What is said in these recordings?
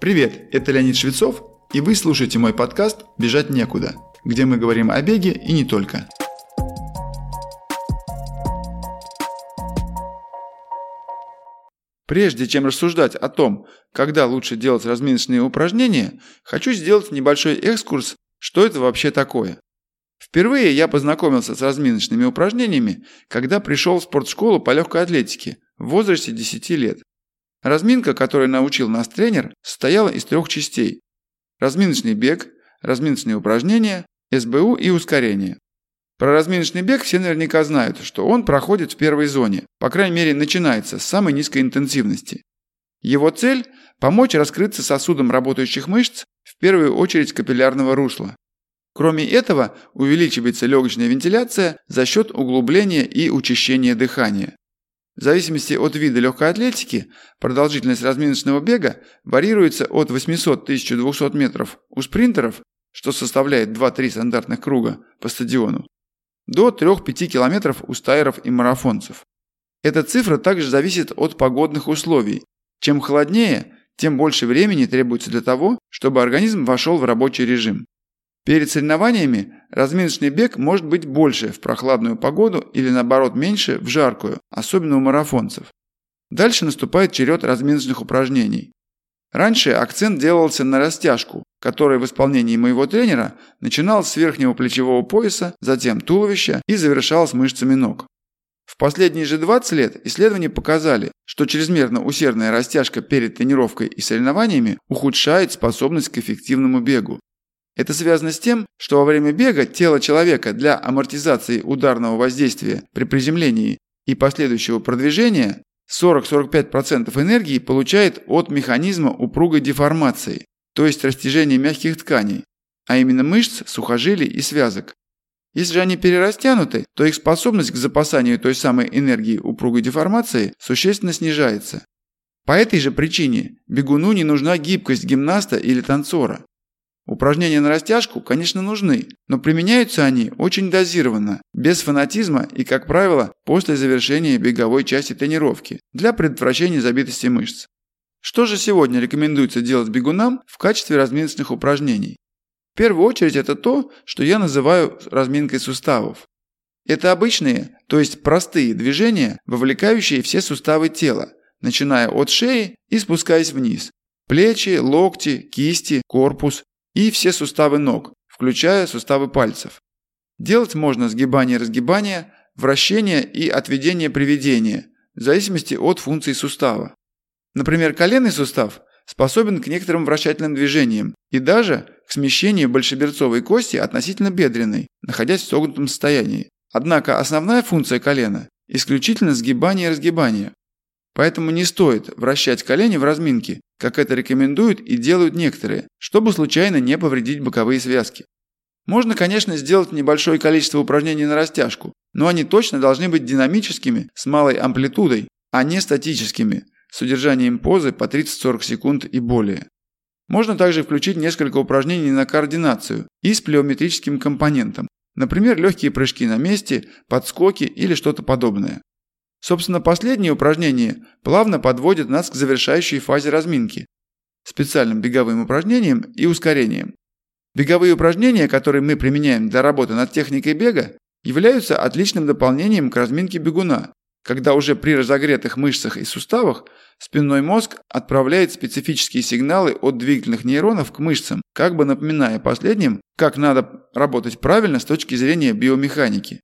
Привет, это Леонид Швецов, и вы слушаете мой подкаст «Бежать некуда», где мы говорим о беге и не только. Прежде чем рассуждать о том, когда лучше делать разминочные упражнения, хочу сделать небольшой экскурс, что это вообще такое. Впервые я познакомился с разминочными упражнениями, когда пришел в спортшколу по легкой атлетике в возрасте 10 лет. Разминка, которой научил нас тренер, состояла из трех частей. Разминочный бег, разминочные упражнения, СБУ и ускорение. Про разминочный бег все наверняка знают, что он проходит в первой зоне, по крайней мере начинается с самой низкой интенсивности. Его цель – помочь раскрыться сосудам работающих мышц, в первую очередь капиллярного русла. Кроме этого, увеличивается легочная вентиляция за счет углубления и учащения дыхания. В зависимости от вида легкой атлетики, продолжительность разминочного бега варьируется от 800-1200 метров у спринтеров, что составляет 2-3 стандартных круга по стадиону, до 3-5 километров у стайеров и марафонцев. Эта цифра также зависит от погодных условий. Чем холоднее, тем больше времени требуется для того, чтобы организм вошел в рабочий режим. Перед соревнованиями разминочный бег может быть больше в прохладную погоду или наоборот меньше в жаркую, особенно у марафонцев. Дальше наступает черед разминочных упражнений. Раньше акцент делался на растяжку, которая в исполнении моего тренера начиналась с верхнего плечевого пояса, затем туловища и завершалась мышцами ног. В последние же 20 лет исследования показали, что чрезмерно усердная растяжка перед тренировкой и соревнованиями ухудшает способность к эффективному бегу. Это связано с тем, что во время бега тело человека для амортизации ударного воздействия при приземлении и последующего продвижения 40-45% энергии получает от механизма упругой деформации, то есть растяжения мягких тканей, а именно мышц, сухожилий и связок. Если же они перерастянуты, то их способность к запасанию той самой энергии упругой деформации существенно снижается. По этой же причине бегуну не нужна гибкость гимнаста или танцора. Упражнения на растяжку, конечно, нужны, но применяются они очень дозированно, без фанатизма и, как правило, после завершения беговой части тренировки, для предотвращения забитости мышц. Что же сегодня рекомендуется делать бегунам в качестве разминочных упражнений? В первую очередь это то, что я называю разминкой суставов. Это обычные, то есть простые движения, вовлекающие все суставы тела, начиная от шеи и спускаясь вниз. Плечи, локти, кисти, корпус и все суставы ног, включая суставы пальцев. Делать можно сгибание разгибание, вращение и отведение приведения, в зависимости от функции сустава. Например, коленный сустав способен к некоторым вращательным движениям и даже к смещению большеберцовой кости относительно бедренной, находясь в согнутом состоянии. Однако основная функция колена – исключительно сгибание и разгибание. Поэтому не стоит вращать колени в разминке, как это рекомендуют и делают некоторые, чтобы случайно не повредить боковые связки. Можно, конечно, сделать небольшое количество упражнений на растяжку, но они точно должны быть динамическими, с малой амплитудой, а не статическими, с удержанием позы по 30-40 секунд и более. Можно также включить несколько упражнений на координацию и с плеометрическим компонентом, например, легкие прыжки на месте, подскоки или что-то подобное. Собственно, последнее упражнение плавно подводит нас к завершающей фазе разминки – специальным беговым упражнением и ускорением. Беговые упражнения, которые мы применяем для работы над техникой бега, являются отличным дополнением к разминке бегуна, когда уже при разогретых мышцах и суставах спинной мозг отправляет специфические сигналы от двигательных нейронов к мышцам, как бы напоминая последним, как надо работать правильно с точки зрения биомеханики.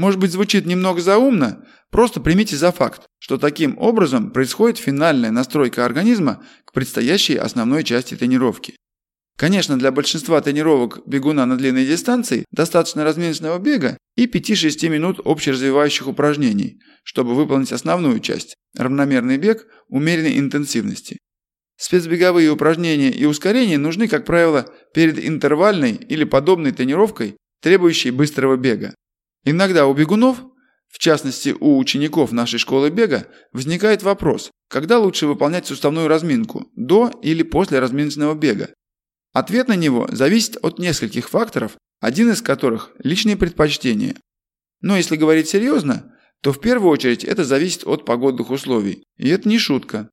Может быть звучит немного заумно, просто примите за факт, что таким образом происходит финальная настройка организма к предстоящей основной части тренировки. Конечно, для большинства тренировок бегуна на длинной дистанции достаточно разминочного бега и 5-6 минут общеразвивающих упражнений, чтобы выполнить основную часть – равномерный бег умеренной интенсивности. Спецбеговые упражнения и ускорения нужны, как правило, перед интервальной или подобной тренировкой, требующей быстрого бега. Иногда у бегунов, в частности у учеников нашей школы бега, возникает вопрос, когда лучше выполнять суставную разминку – до или после разминочного бега. Ответ на него зависит от нескольких факторов, один из которых – личные предпочтения. Но если говорить серьезно, то в первую очередь это зависит от погодных условий. И это не шутка.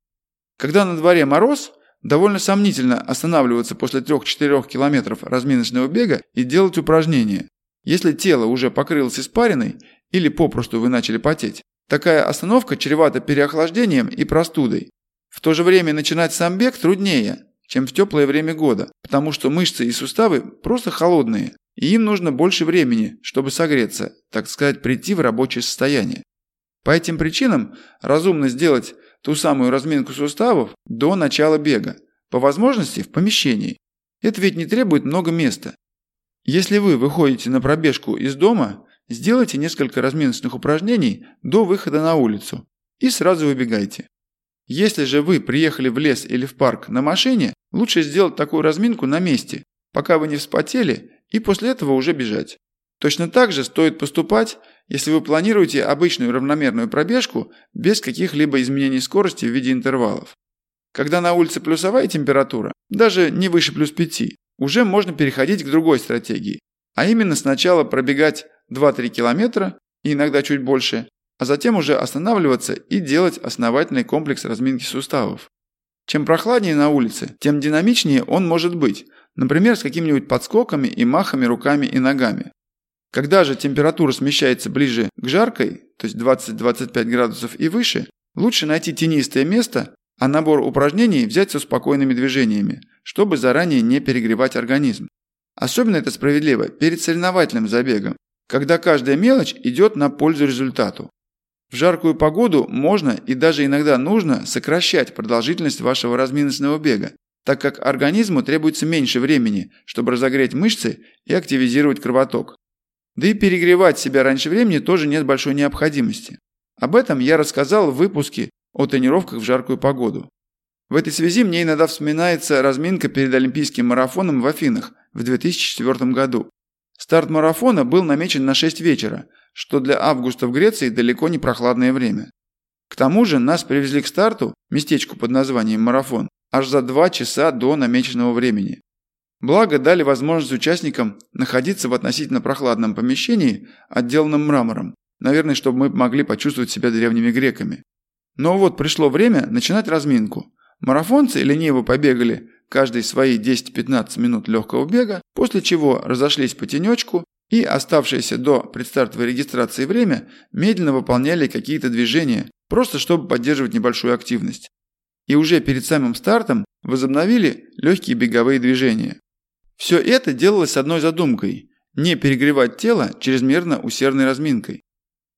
Когда на дворе мороз, довольно сомнительно останавливаться после 3-4 километров разминочного бега и делать упражнения. Если тело уже покрылось испариной или попросту вы начали потеть, такая остановка чревата переохлаждением и простудой. В то же время начинать сам бег труднее, чем в теплое время года, потому что мышцы и суставы просто холодные, и им нужно больше времени, чтобы согреться, так сказать, прийти в рабочее состояние. По этим причинам разумно сделать ту самую разминку суставов до начала бега, по возможности в помещении. Это ведь не требует много места. Если вы выходите на пробежку из дома, сделайте несколько разминочных упражнений до выхода на улицу и сразу выбегайте. Если же вы приехали в лес или в парк на машине, лучше сделать такую разминку на месте, пока вы не вспотели, и после этого уже бежать. Точно так же стоит поступать, если вы планируете обычную равномерную пробежку без каких-либо изменений скорости в виде интервалов. Когда на улице плюсовая температура, даже не выше плюс 5, уже можно переходить к другой стратегии, а именно сначала пробегать 2-3 километра и иногда чуть больше, а затем уже останавливаться и делать основательный комплекс разминки суставов. Чем прохладнее на улице, тем динамичнее он может быть, например, с какими-нибудь подскоками и махами руками и ногами. Когда же температура смещается ближе к жаркой, то есть 20-25 градусов и выше, лучше найти тенистое место, а набор упражнений взять со спокойными движениями, чтобы заранее не перегревать организм. Особенно это справедливо перед соревновательным забегом, когда каждая мелочь идет на пользу результату. В жаркую погоду можно и даже иногда нужно сокращать продолжительность вашего разминочного бега, так как организму требуется меньше времени, чтобы разогреть мышцы и активизировать кровоток. Да и перегревать себя раньше времени тоже нет большой необходимости. Об этом я рассказал в выпуске о тренировках в жаркую погоду. В этой связи мне иногда вспоминается разминка перед Олимпийским марафоном в Афинах в 2004 году. Старт марафона был намечен на 6 вечера, что для августа в Греции далеко не прохладное время. К тому же нас привезли к старту, местечку под названием «Марафон», аж за 2 часа до намеченного времени. Благо дали возможность участникам находиться в относительно прохладном помещении, отделанном мрамором, наверное, чтобы мы могли почувствовать себя древними греками. Но вот пришло время начинать разминку. Марафонцы лениво побегали каждый свои 10-15 минут легкого бега, после чего разошлись по тенечку и оставшееся до предстартовой регистрации время медленно выполняли какие-то движения, просто чтобы поддерживать небольшую активность. И уже перед самым стартом возобновили легкие беговые движения. Все это делалось одной задумкой – не перегревать тело чрезмерно усердной разминкой.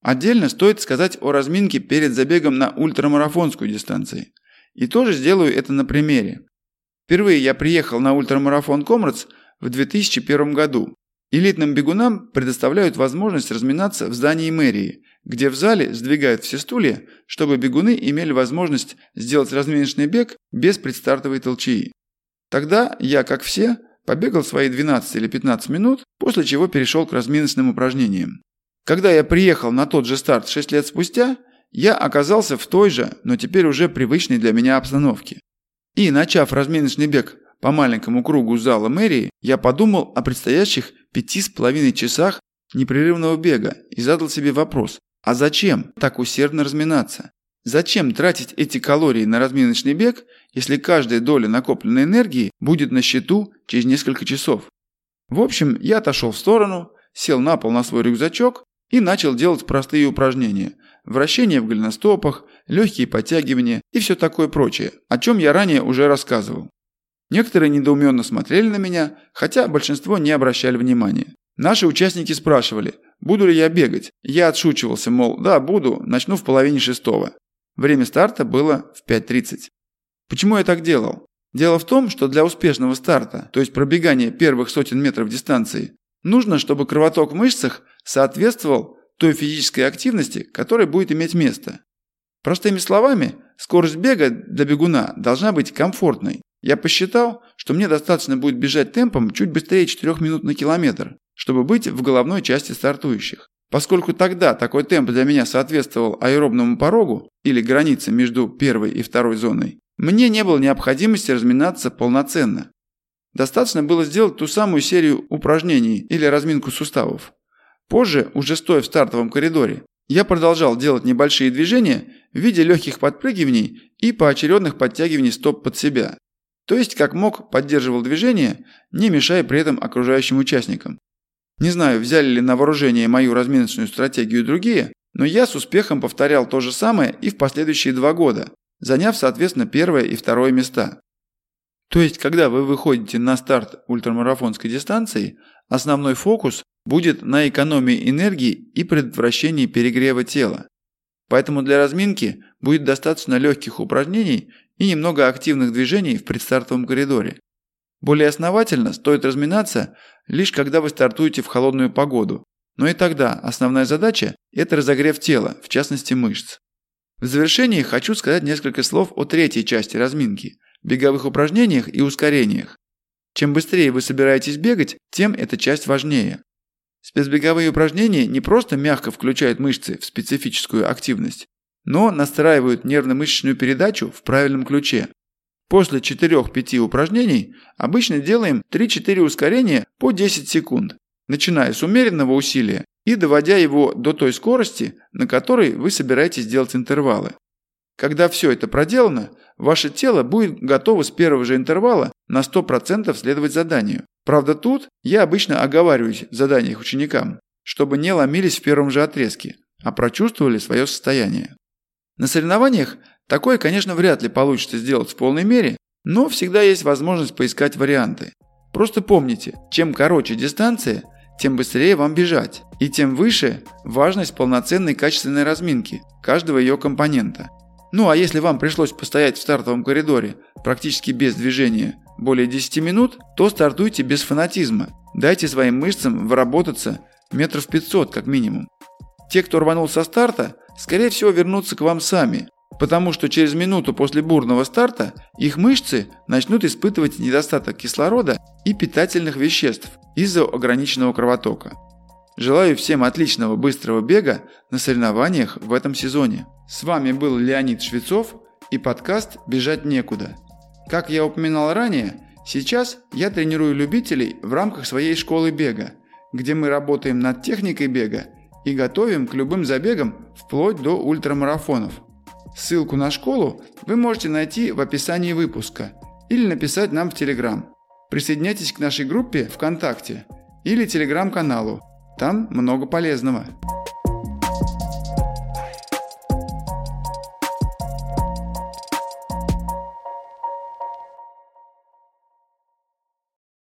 Отдельно стоит сказать о разминке перед забегом на ультрамарафонскую дистанцию. И тоже сделаю это на примере. Впервые я приехал на ультрамарафон Комрадс в 2001 году Элитным бегунам предоставляют возможность разминаться в здании мэрии, где в зале сдвигают все стулья, чтобы бегуны имели возможность сделать разминочный бег без предстартовой толчии. Тогда я, как все, побегал свои 12 или 15 минут, после чего перешел к разминочным упражнениям. Когда я приехал на тот же старт 6 лет спустя, я оказался в той же, но теперь уже привычной для меня обстановке. И, начав разминочный бег по маленькому кругу зала мэрии, я подумал о предстоящих пяти с половиной часах непрерывного бега и задал себе вопрос, а зачем так усердно разминаться? Зачем тратить эти калории на разминочный бег, если каждая доля накопленной энергии будет на счету через несколько часов? В общем, я отошел в сторону, сел на пол на свой рюкзачок и начал делать простые упражнения. Вращения в голеностопах, легкие подтягивания и все такое прочее, о чем я ранее уже рассказывал. Некоторые недоуменно смотрели на меня, хотя большинство не обращали внимания. Наши участники спрашивали, буду ли я бегать. Я отшучивался, мол, да, буду, начну в половине шестого. Время старта было в 5.30. Почему я так делал? Дело в том, что для успешного старта, то есть пробегания первых сотен метров дистанции, нужно, чтобы кровоток в мышцах соответствовал той физической активности, которая будет иметь место. Простыми словами, скорость бега для бегуна должна быть комфортной. Я посчитал, что мне достаточно будет бежать темпом чуть быстрее 4 минут на километр, чтобы быть в головной части стартующих. Поскольку тогда такой темп для меня соответствовал аэробному порогу или границе между первой и второй зоной, мне не было необходимости разминаться полноценно. Достаточно было сделать ту самую серию упражнений или разминку суставов. Позже, уже стоя в стартовом коридоре, я продолжал делать небольшие движения в виде легких подпрыгиваний и поочередных подтягиваний стоп под себя. То есть, как мог, поддерживал движение, не мешая при этом окружающим участникам. Не знаю, взяли ли на вооружение мою разминочную стратегию другие, но я с успехом повторял то же самое и в последующие два года, заняв, соответственно, первое и второе места. То есть, когда вы выходите на старт ультрамарафонской дистанции, основной фокус будет на экономии энергии и предотвращении перегрева тела. Поэтому для разминки будет достаточно легких упражнений и немного активных движений в предстартовом коридоре. Более основательно стоит разминаться лишь когда вы стартуете в холодную погоду, но и тогда основная задача – это разогрев тела, в частности мышц. В завершении хочу сказать несколько слов о третьей части разминки – беговых упражнениях и ускорениях. Чем быстрее вы собираетесь бегать, тем эта часть важнее. Спецбеговые упражнения не просто мягко включают мышцы в специфическую активность, но настраивают нервно-мышечную передачу в правильном ключе. После 4-5 упражнений обычно делаем 3-4 ускорения по 10 секунд, начиная с умеренного усилия и доводя его до той скорости, на которой вы собираетесь делать интервалы. Когда все это проделано, ваше тело будет готово с первого же интервала на 100% следовать заданию. Правда тут я обычно оговариваюсь в заданиях ученикам, чтобы не ломились в первом же отрезке, а прочувствовали свое состояние. На соревнованиях такое, конечно, вряд ли получится сделать в полной мере, но всегда есть возможность поискать варианты. Просто помните, чем короче дистанция, тем быстрее вам бежать, и тем выше важность полноценной качественной разминки каждого ее компонента. Ну а если вам пришлось постоять в стартовом коридоре практически без движения более 10 минут, то стартуйте без фанатизма. Дайте своим мышцам выработаться метров 500 как минимум. Те, кто рванул со старта, скорее всего вернутся к вам сами, потому что через минуту после бурного старта их мышцы начнут испытывать недостаток кислорода и питательных веществ из-за ограниченного кровотока. Желаю всем отличного быстрого бега на соревнованиях в этом сезоне. С вами был Леонид Швецов и подкаст «Бежать некуда». Как я упоминал ранее, сейчас я тренирую любителей в рамках своей школы бега, где мы работаем над техникой бега и готовим к любым забегам вплоть до ультрамарафонов. Ссылку на школу вы можете найти в описании выпуска или написать нам в Телеграм. Присоединяйтесь к нашей группе ВКонтакте или Телеграм-каналу. Там много полезного.